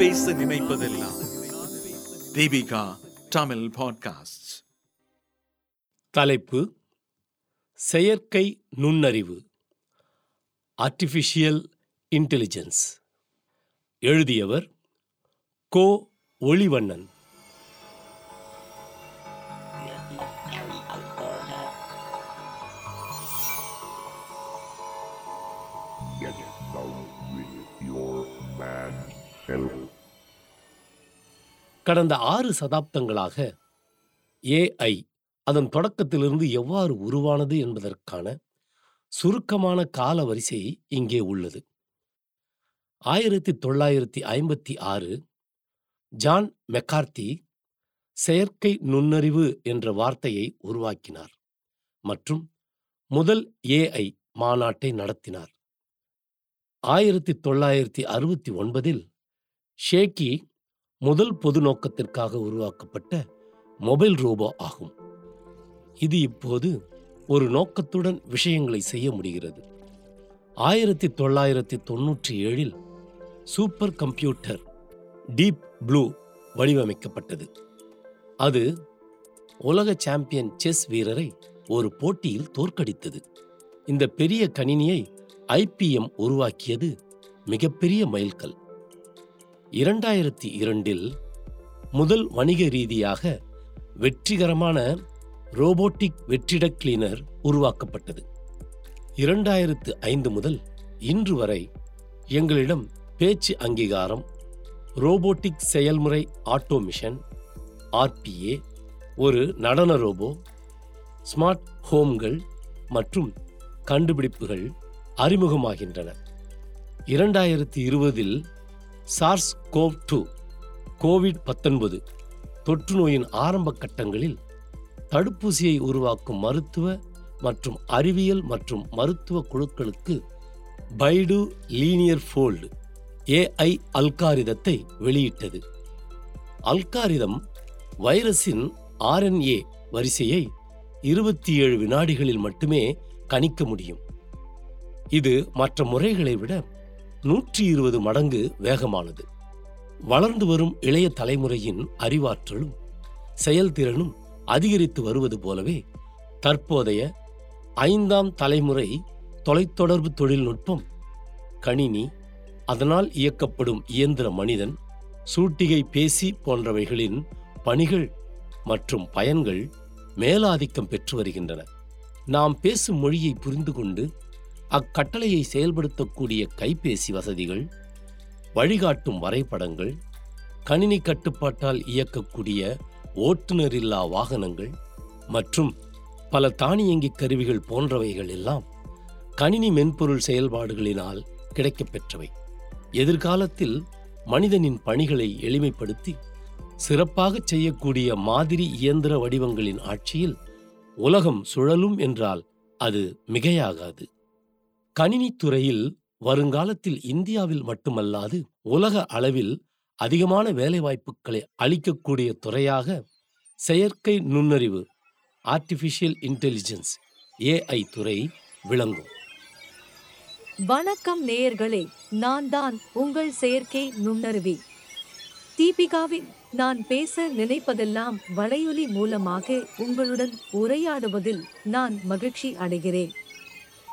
பேச நினைப்பதெல்லாம். தீபிகா தமிழ் பாட்காஸ்ட் தலைப்பு செயற்கை நுண்ணறிவு. ஆர்டிஃபிஷியல் இன்டெலிஜென்ஸ் எழுதியவர் கோ ஒளிவண்ணன். கடந்த ஆறு சதாப்தங்களாக ஏஐ அதன் தொடக்கத்திலிருந்து எவ்வாறு உருவானது என்பதற்கான சுருக்கமான கால வரிசை இங்கே உள்ளது. ஆயிரத்தி தொள்ளாயிரத்தி ஐம்பத்தி ஆறு ஜான் மெக்கார்த்தி செயற்கை நுண்ணறிவு என்ற வார்த்தையை உருவாக்கினார் மற்றும் முதல் ஏஐ மாநாட்டை நடத்தினார். ஆயிரத்தி தொள்ளாயிரத்தி அறுபத்தி ஒன்பதில் ஷேக்கி முதல் பொது நோக்கத்திற்காக உருவாக்கப்பட்ட மொபைல் ரோபோ ஆகும். இது இப்போது ஒரு நோக்கத்துடன் விஷயங்களை செய்ய முடிகிறது. ஆயிரத்தி தொள்ளாயிரத்தி தொன்னூற்றி ஏழில் சூப்பர் கம்ப்யூட்டர் டீப் ப்ளூ வடிவமைக்கப்பட்டது. அது உலக சாம்பியன் செஸ் வீரரை ஒரு போட்டியில் தோற்கடித்தது. இந்த பெரிய கணினியை ஐபிஎம் உருவாக்கியது மிகப்பெரிய மைல்கல். இரண்டாயிரத்தி இரண்டில் முதல் வணிக ரீதியாக வெற்றிகரமான ரோபோட்டிக் வெற்றிட கிளீனர் உருவாக்கப்பட்டது. இரண்டாயிரத்து ஐந்து முதல் இன்று வரை எங்களிடம் பேச்சு அங்கீகாரம் ரோபோட்டிக் செயல்முறை ஆட்டோமிஷன் ஆர்பிஏ ஒரு நடன ரோபோ ஸ்மார்ட் ஹோம்கள் மற்றும் கண்டுபிடிப்புகள் அறிமுகமாகின்றன. இரண்டாயிரத்தி இருபதில் சார்ஸ் கோவ் டூ கோவிட் பத்தொன்பது தொற்று நோயின் ஆரம்ப கட்டங்களில் தடுப்பூசியை உருவாக்கும் மருத்துவ மற்றும் அறிவியல் மற்றும் மருத்துவ குழுக்களுக்கு பைடு லீனியர் ஃபோல்டு ஏஐ அல்காரிதத்தை வெளியிட்டது. அல்காரிதம் வைரஸின் ஆர்என்ஏ வரிசையை இருபத்தி ஏழு வினாடிகளில் மட்டுமே கணிக்க முடியும். இது மற்ற முறைகளை விட நூற்றி இருபது மடங்கு வேகமானது. வளர்ந்து வரும் இளைய தலைமுறையின் அறிவாற்றலும் செயல்திறனும் அதிகரித்து வருவது போலவே தற்போதைய ஐந்தாம் தலைமுறை தொலைத்தொடர்பு தொழில்நுட்பம் கணினி அதனால் இயக்கப்படும் இயந்திர மனிதன் சூட்டிகை பேசி போன்றவைகளின் பணிகள் மற்றும் பயன்கள் மேலாதிக்கம் பெற்று வருகின்றன. நாம் பேசும் மொழியை புரிந்து கொண்டு அக்கட்டளையை செயல்படுத்தக்கூடிய கைபேசி வசதிகள் வழிகாட்டும் வரைபடங்கள் கணினி கட்டுப்பாட்டால் இயக்கக்கூடிய ஓட்டுநரில்லா வாகனங்கள் மற்றும் பல தானியங்கி கருவிகள் போன்றவைகள் எல்லாம் கணினி மென்பொருள் செயல்பாடுகளினால் கிடைக்கப்பெற்றவை. எதிர்காலத்தில் மனிதனின் பணிகளை எளிமைப்படுத்தி சிறப்பாகச் செய்யக்கூடிய மாதிரி இயந்திர வடிவங்களின் ஆட்சியில் உலகம் சுழலும் என்றால் அது மிகையாகாது. கணினித்துறையில் வருங்காலத்தில் இந்தியாவில் மட்டுமல்லாது உலக அளவில் அதிகமான வேலைவாய்ப்புகளை அளிக்கக்கூடிய துறையாக செயற்கை நுண்ணறிவு ஆர்டிஃபிஷியல் இன்டெலிஜென்ஸ் ஏஐ துறை விளங்கும். வணக்கம் நேயர்களே நான் தான் உங்கள் செயற்கை நுண்ணறிவி. தீபிகாவின் நான் பேச நினைப்பதெல்லாம் வலையொலி மூலமாக உங்களுடன் உரையாடுவதில் நான் மகிழ்ச்சி அடைகிறேன்.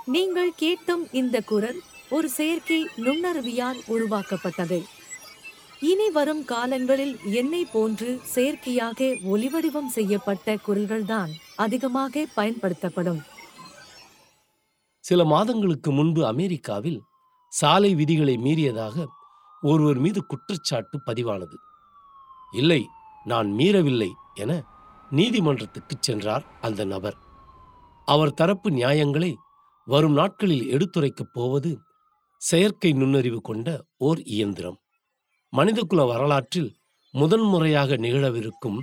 நீங்கள் கேட்டும் இந்த குரல் ஒரு செயற்கை நுண்ணறிவியால் உருவாக்கப்பட்டது. இனி வரும் காலங்களில் என்னை போன்று செயற்கையாக ஒலிவடிவம் செய்யப்பட்ட குரல்கள்தான் அதிகமாக பயன்படுத்தப்படும். சில மாதங்களுக்கு முன்பு அமெரிக்காவில் சாலை விதிகளை மீறியதாக ஒருவர் மீது குற்றச்சாட்டு பதிவானது. இல்லை நான் மீறவில்லை என நீதிமன்றத்துக்குச் சென்றார் அந்த நபர். அவர் தரப்பு நியாயங்களை வரும் நாட்களில் எடுத்துரைக்கப் போவது செயற்கை நுண்ணறிவு கொண்ட ஓர் இயந்திரம். மனிதகுல வரலாற்றில் முதன்முறையாக நிகழவிருக்கும்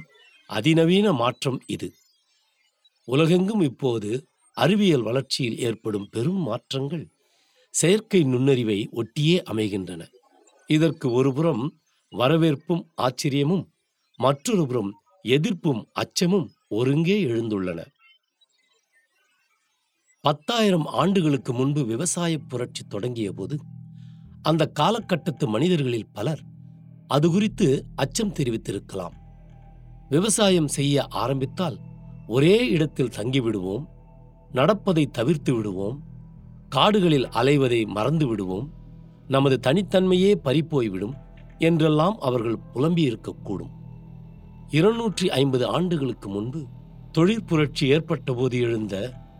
அதிநவீன மாற்றம் இது. உலகெங்கும் இப்போது அறிவியல் வளர்ச்சியில் ஏற்படும் பெரும் மாற்றங்கள் செயற்கை நுண்ணறிவை ஒட்டியே அமைகின்றன. இதற்கு ஒருபுறம் வரவேற்பும் ஆச்சரியமும் மற்றொரு புறம் எதிர்ப்பும் அச்சமும் ஒருங்கே எழுந்துள்ளன. பத்தாயிரம் ஆண்டுகளுக்கு முன்பு விவசாய புரட்சி தொடங்கிய போது அந்த காலகட்டத்து மனிதர்களில் பலர் அது குறித்து அச்சம் தெரிவித்திருக்கலாம். விவசாயம் செய்ய ஆரம்பித்தால் ஒரே இடத்தில் தங்கிவிடுவோம் நடப்பதை தவிர்த்து விடுவோம் காடுகளில் அலைவதை மறந்து விடுவோம் நமது தனித்தன்மையே பறிப்போய்விடும் என்றெல்லாம் அவர்கள் புலம்பியிருக்கக்கூடும். இருநூற்றி ஐம்பது ஆண்டுகளுக்கு முன்பு தொழிற்புரட்சி ஏற்பட்ட போது எழுந்த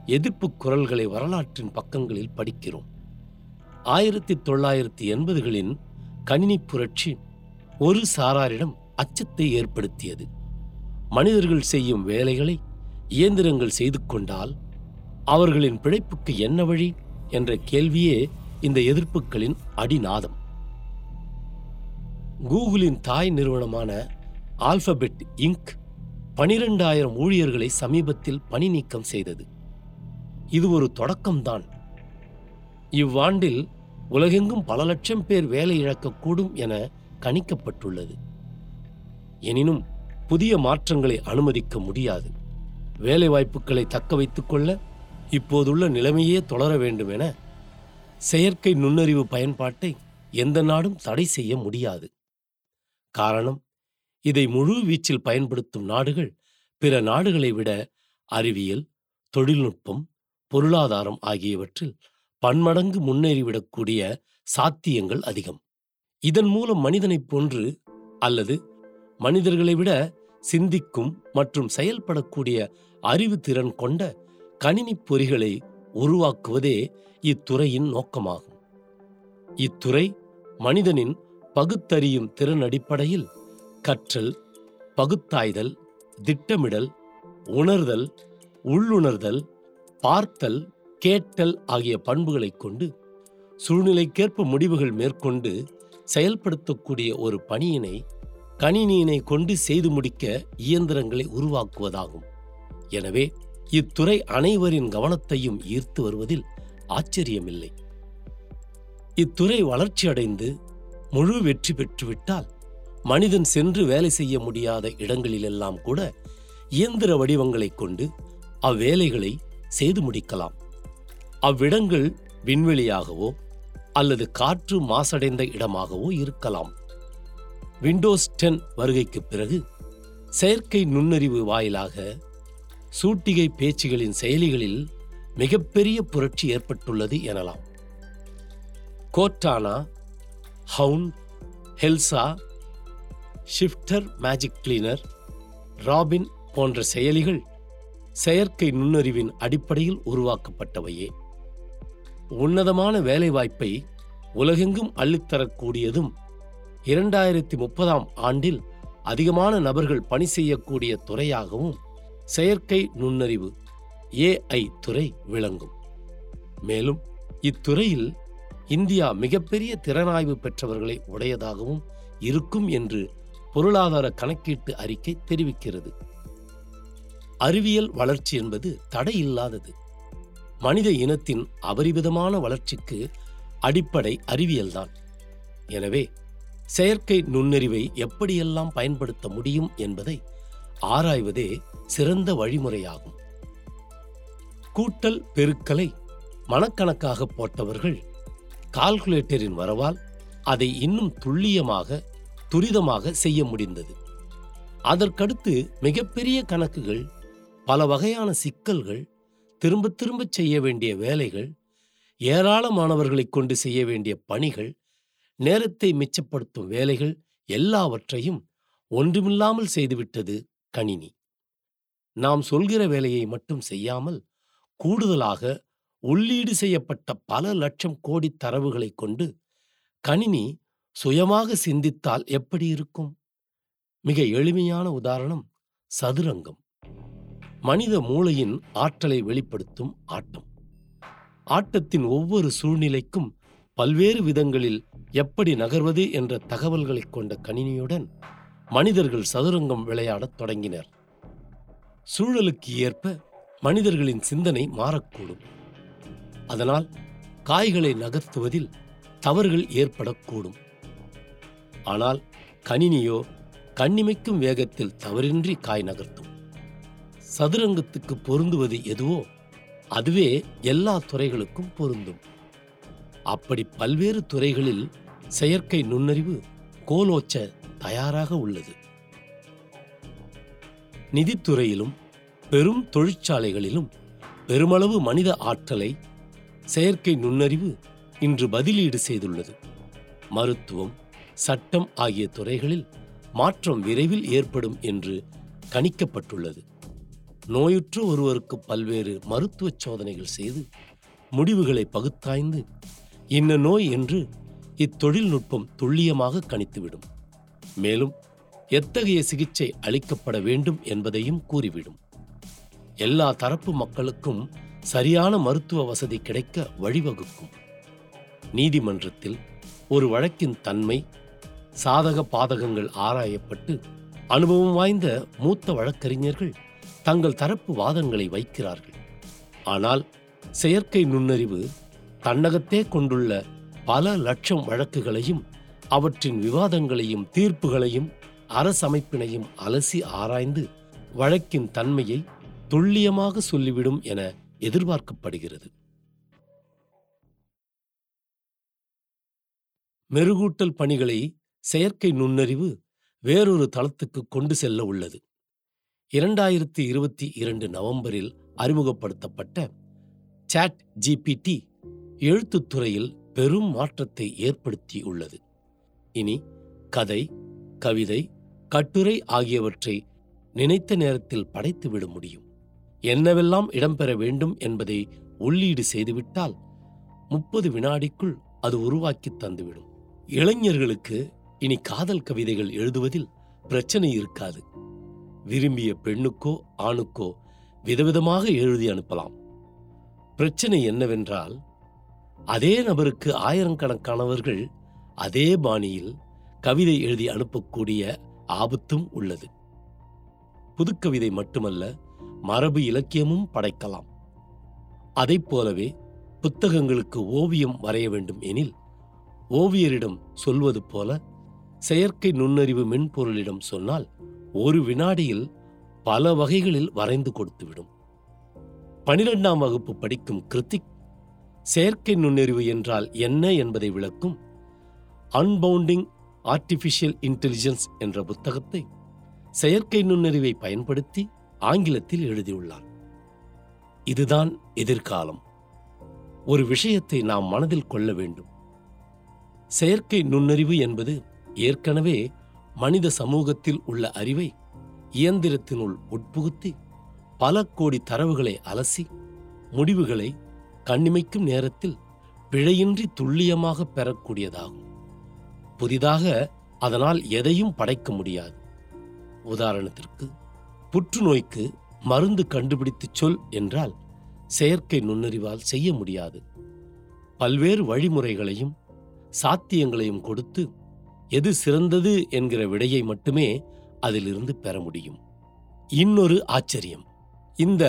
எதிர்ப்புக் குரல்களை வரலாற்றின் பக்கங்களில் படிக்கிறோம். ஆயிரத்தி தொள்ளாயிரத்தி எண்பதுகளின் கணினி புரட்சி ஒரு சாராரிடம் அச்சத்தை ஏற்படுத்தியது. மனிதர்கள் செய்யும் வேலைகளை இயந்திரங்கள் செய்து கொண்டால் அவர்களின் பிழைப்புக்கு என்ன வழி என்ற கேள்வியே இந்த எதிர்ப்புகளின் அடிநாதம். கூகுளின் தாய் நிறுவனமான ஆல்பபெட் இங்க் பனிரெண்டாயிரம் ஊழியர்களை சமீபத்தில் பணி நீக்கம் செய்தது. இது ஒரு தொடக்கம்தான். இவ்வாண்டில் உலகெங்கும் பல லட்சம் பேர் வேலை இழக்கக்கூடும் என கணிக்கப்பட்டுள்ளது. எனினும் புதிய மாற்றங்களை அனுமதிக்க முடியாது. வேலைவாய்ப்புகளை தக்க வைத்துக் கொள்ள இப்போதுள்ள நிலைமையே தொடர வேண்டும் என செயற்கை நுண்ணறிவு பயன்பாட்டை எந்த நாடும் தடை செய்ய முடியாது. காரணம் இதை முழு வீச்சில் பயன்படுத்தும் நாடுகள் பிற நாடுகளை விட அறிவியல் தொழில்நுட்பம் பொருளாதாரம் ஆகியவற்றில் பன்மடங்கு முன்னேறிவிடக்கூடிய சாத்தியங்கள் அதிகம். இதன் மூலம் மனிதனைப் போன்று அல்லது மனிதர்களை விட சிந்திக்கும் மற்றும் செயல்படக்கூடிய அறிவு திறன் கொண்ட கணினிப் பொறிகளை உருவாக்குவதே இத்துறையின் நோக்கமாகும். இத்துறை மனிதனின் பகுத்தறியும் திறன் அடிப்படையில் கற்றல் பகுத்தாய்தல் திட்டமிடல் உணர்தல் உள்ளுணர்தல் பார்த்தல் கேட்டல் ஆகிய பண்புகளைக் கொண்டு சூழ்நிலைக்கேற்ப முடிவுகள் மேற்கொண்டு செயல்படுத்தக்கூடிய ஒரு பணியினை கணினியினை கொண்டு செய்து முடிக்க இயந்திரங்களை உருவாக்குவதாகும். எனவே இத்துறை அனைவரின் கவனத்தையும் ஈர்த்து வருவதில் ஆச்சரியமில்லை. இத்துறை வளர்ச்சியடைந்து முழு வெற்றி பெற்றுவிட்டால் மனிதன் சென்று வேலை செய்ய முடியாத இடங்களிலெல்லாம் கூட இயந்திர வடிவங்களைக் கொண்டு அவ்வேலைகளை செய்து முடிக்கலாம். அவ்விடங்கள் விண்வெளியாகவோ அல்லது காற்று மாசடைந்த இடமாகவோ இருக்கலாம். விண்டோஸ் டென் வருகைக்கு பிறகு செயற்கை நுண்ணறிவு வாயிலாக சூட்டிகை பேச்சுகளின் செயலிகளில் மிகப்பெரிய புரட்சி ஏற்பட்டுள்ளது எனலாம். Cortana Hound Elsa Shifter Magic Cleaner Robin போன்ற செயலிகள் செயற்கை நுண்ணறிவின் அடிப்படையில் உருவாக்கப்பட்டவையே. உன்னதமான வேலைவாய்ப்பை உலகெங்கும் அள்ளித்தரக்கூடியதும் இரண்டாயிரத்தி முப்பதாம் ஆண்டில் அதிகமான நபர்கள் பணி செய்யக்கூடிய துறையாகவும் செயற்கை நுண்ணறிவு ஏஐ துறை விளங்கும். மேலும் இத்துறையில் இந்தியா மிகப்பெரிய திறனாய்வு பெற்றவர்களை உடையதாகவும் இருக்கும் என்று பொருளாதார கணக்கீட்டு அறிக்கை தெரிவிக்கிறது. அறிவியல் வளர்ச்சி என்பது தடையில்லாதது. மனித இனத்தின் அபரிவிதமான வளர்ச்சிக்கு அடிப்படை அறிவியல்தான். எனவே செயற்கை நுண்ணறிவை எப்படியெல்லாம் பயன்படுத்த முடியும் என்பதை ஆராய்வதே சிறந்த வழிமுறையாகும். கூட்டல் பெருக்கலை மனக்கணக்காக போட்டவர்கள் கால்குலேட்டரின் வரவால் அதை இன்னும் துல்லியமாக துரிதமாக செய்ய முடிந்தது. அதற்கடுத்து மிகப்பெரிய கணக்குகள் பல வகையான சிக்கல்கள் திரும்ப திரும்பச் செய்ய வேண்டிய வேலைகள் ஏராளமானவர்களைக் கொண்டு செய்ய வேண்டிய பணிகள் நேரத்தை மிச்சப்படுத்தும் வேலைகள் எல்லாவற்றையும் ஒன்றுமில்லாமல் செய்துவிட்டது கணினி. நாம் சொல்கிற வேலையை மட்டும் செய்யாமல் கூடுதலாக உள்ளீடு செய்யப்பட்ட பல லட்சம் கோடி தரவுகளைக் கொண்டு கணினி சுயமாக சிந்தித்தால் எப்படி இருக்கும்? மிக எளிமையான உதாரணம் சதுரங்கம். மனித மூளையின் ஆற்றலை வெளிப்படுத்தும் ஆட்டம். ஆட்டத்தின் ஒவ்வொரு சூழ்நிலைக்கும் பல்வேறு விதங்களில் எப்படி நகர்வது என்ற தகவல்களைக் கொண்ட கணினியுடன் மனிதர்கள் சதுரங்கம் விளையாடத் தொடங்கினர். சூழலுக்கு ஏற்ப மனிதர்களின் சிந்தனை மாறக்கூடும். அதனால் காய்களை நகர்த்துவதில் தவறுகள் ஏற்படக்கூடும். ஆனால் கணினியோ கண்ணிமைக்கும் வேகத்தில் தவறின்றி காய் நகர்த்தும். சதுரங்கத்துக்கு பொருந்துவது எதுவோ அதுவே எல்லா துறைகளுக்கும் பொருந்தும். அப்படி பல்வேறு துறைகளில் செயற்கை நுண்ணறிவு கோலோச்ச தயாராக உள்ளது. நிதித்துறையிலும் பெரும் தொழிற்சாலைகளிலும் பெருமளவு மனித ஆற்றலை செயற்கை நுண்ணறிவு இன்று பதிலீடு செய்துள்ளது. மருத்துவம் சட்டம் ஆகிய துறைகளில் மாற்றம் விரைவில் ஏற்படும் என்று கணிக்கப்பட்டுள்ளது. நோயுற்று ஒருவருக்கு பல்வேறு மருத்துவ சோதனைகள் செய்து முடிவுகளை பகுத்தாய்ந்து இன்ன நோய் என்று இத்தொழில்நுட்பம் துல்லியமாக கணித்துவிடும். மேலும் எத்தகைய சிகிச்சை அளிக்கப்பட வேண்டும் என்பதையும் கூறிவிடும். எல்லா தரப்பு மக்களுக்கும் சரியான மருத்துவ வசதி கிடைக்க வழிவகுக்கும். நீதிமன்றத்தில் ஒரு வழக்கின் தன்மை சாதக பாதகங்கள் ஆராயப்பட்டு அனுபவம் வாய்ந்த மூத்த வழக்கறிஞர்கள் தங்கள் தரப்பு வாதங்களை வைக்கிறார்கள். ஆனால் செயற்கை நுண்ணறிவு தன்னகத்தே கொண்டுள்ள பல லட்சம் வழக்குகளையும் அவற்றின் விவாதங்களையும் தீர்ப்புகளையும் அரசமைப்பினையும் அலசி ஆராய்ந்து வழக்கின் தன்மையை துல்லியமாக சொல்லிவிடும் என எதிர்பார்க்கப்படுகிறது. மெருகூட்டல் பணிகளை செயற்கை நுண்ணறிவு வேறொரு தளத்துக்கு கொண்டு செல்ல உள்ளது. இரண்டாயிரத்தி இருபத்தி இரண்டு நவம்பரில் அறிமுகப்படுத்தப்பட்ட சாட் ஜிபிடி எழுத்துத்துறையில் பெரும் மாற்றத்தை ஏற்படுத்தியுள்ளது. இனி கதை கவிதை கட்டுரை ஆகியவற்றை நினைத்த நேரத்தில் படைத்துவிட முடியும். என்னவெல்லாம் இடம்பெற வேண்டும் என்பதை உள்ளீடு செய்துவிட்டால் முப்பது வினாடிக்குள் அது உருவாக்கி தந்துவிடும். இளைஞர்களுக்கு இனி காதல் கவிதைகள் எழுதுவதில் பிரச்சனை இருக்காது. விரும்பிய பெண்ணுக்கோ ஆணுக்கோ விதவிதமாக எழுதி அனுப்பலாம். பிரச்சனை என்னவென்றால் அதே நபருக்கு ஆயிரக்கணக்கானவர்கள் அதே பாணியில் கவிதை எழுதி அனுப்பக்கூடிய ஆபத்தும் உள்ளது. புதுக்கவிதை மட்டுமல்ல மரபு இலக்கியமும் படைக்கலாம். அதைப் போலவே புத்தகங்களுக்கு ஓவியம் வரைய வேண்டும் எனில் ஓவியரிடம் சொல்வது போல செயற்கை நுண்ணறிவு மென்பொருளிடம் சொன்னால் ஒரு வினாடியில் பல வகைகளில் வரைந்து கொடுத்துவிடும். பனிரெண்டாம் வகுப்பு படிக்கும் கிருத்திக் செயற்கை நுண்ணறிவு என்றால் என்ன என்பதை விளக்கும் அன்பவுண்டிங் ஆர்டிஃபிஷியல் இன்டெலிஜென்ஸ் என்ற புத்தகத்தை செயற்கை நுண்ணறிவை பயன்படுத்தி ஆங்கிலத்தில் எழுதியுள்ளார். இதுதான் எதிர்காலம். ஒரு விஷயத்தை நாம் மனதில் கொள்ள வேண்டும். செயற்கை நுண்ணறிவு என்பது ஏற்கனவே மனித சமூகத்தில் உள்ள அறிவை இயந்திரத்தினுள் உட்புகுத்தி பல கோடி தரவுகளை அலசி முடிவுகளை கண்ணிமைக்கும் நேரத்தில் பிழையின்றி துல்லியமாக பெறக்கூடியதாகும். புதிதாக அதனால் எதையும் படைக்க முடியாது. உதாரணத்திற்கு புற்றுநோய்க்கு மருந்து கண்டுபிடித்துச் சொல் என்றால் செயற்கை நுண்ணறிவால் செய்ய முடியாது. பல்வேறு வழிமுறைகளையும் சாத்தியங்களையும் கொடுத்து எது சிறந்தது என்கிற விடையை மட்டுமே அதிலிருந்து பெற முடியும். இன்னொரு ஆச்சரியம். இந்த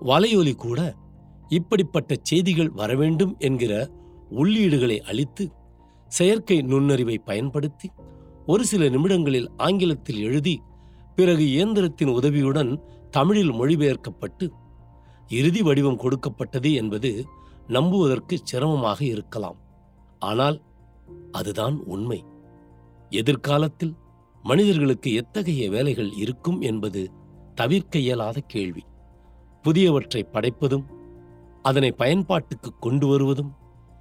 வலையொலி கூட இப்படிப்பட்ட செய்திகள் வரவேண்டும் என்கிற உள்ளீடுகளை அளித்து செயற்கை நுண்ணறிவை பயன்படுத்தி ஒரு சில நிமிடங்களில் ஆங்கிலத்தில் எழுதி பிறகு இயந்திரத்தின் உதவியுடன் தமிழில் மொழிபெயர்க்கப்பட்டு இறுதி வடிவம் கொடுக்கப்பட்டது என்பது நம்புவதற்கு சிரமமாக இருக்கலாம். ஆனால் அதுதான் உண்மை. எதிர்காலத்தில் மனிதர்களுக்கு எத்தகைய வேலைகள் இருக்கும் என்பது தவிர்க்க இயலாத கேள்வி. புதியவற்றை படைப்பதும் அதனை பயன்பாட்டுக்கு கொண்டு வருவதும்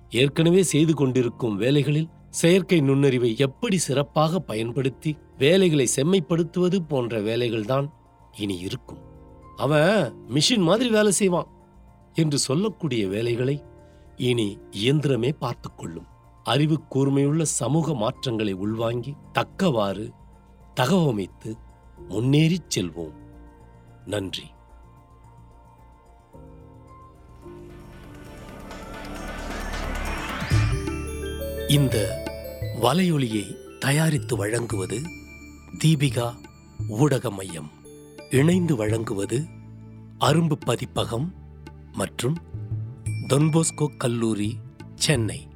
ஏற்கனவே செய்து கொண்டிருக்கும் வேலைகளில் செயற்கை நுண்ணறிவை எப்படி சிறப்பாக பயன்படுத்தி வேலைகளை செம்மைப்படுத்துவது போன்ற வேலைகள்தான் இனி இருக்கும். அவன் மிஷின் மாதிரி வேலை செய்வான் என்று சொல்லக்கூடிய வேலைகளை இனி இயந்திரமே பார்த்துக்கொள்ளும் அறிவு கூர்மையுள்ள சமூக மாற்றங்களை உள்வாங்கி தக்கவாறு தகவமைத்து முன்னேறிச் செல்வோம். நன்றி. இந்த வலையொலியை தயாரித்து வழங்குவது தீபிகா ஊடக மையம் இணைந்து வழங்குவது அரும்பு பதிப்பகம் மற்றும் தொன்போஸ்கோ கல்லூரி சென்னை.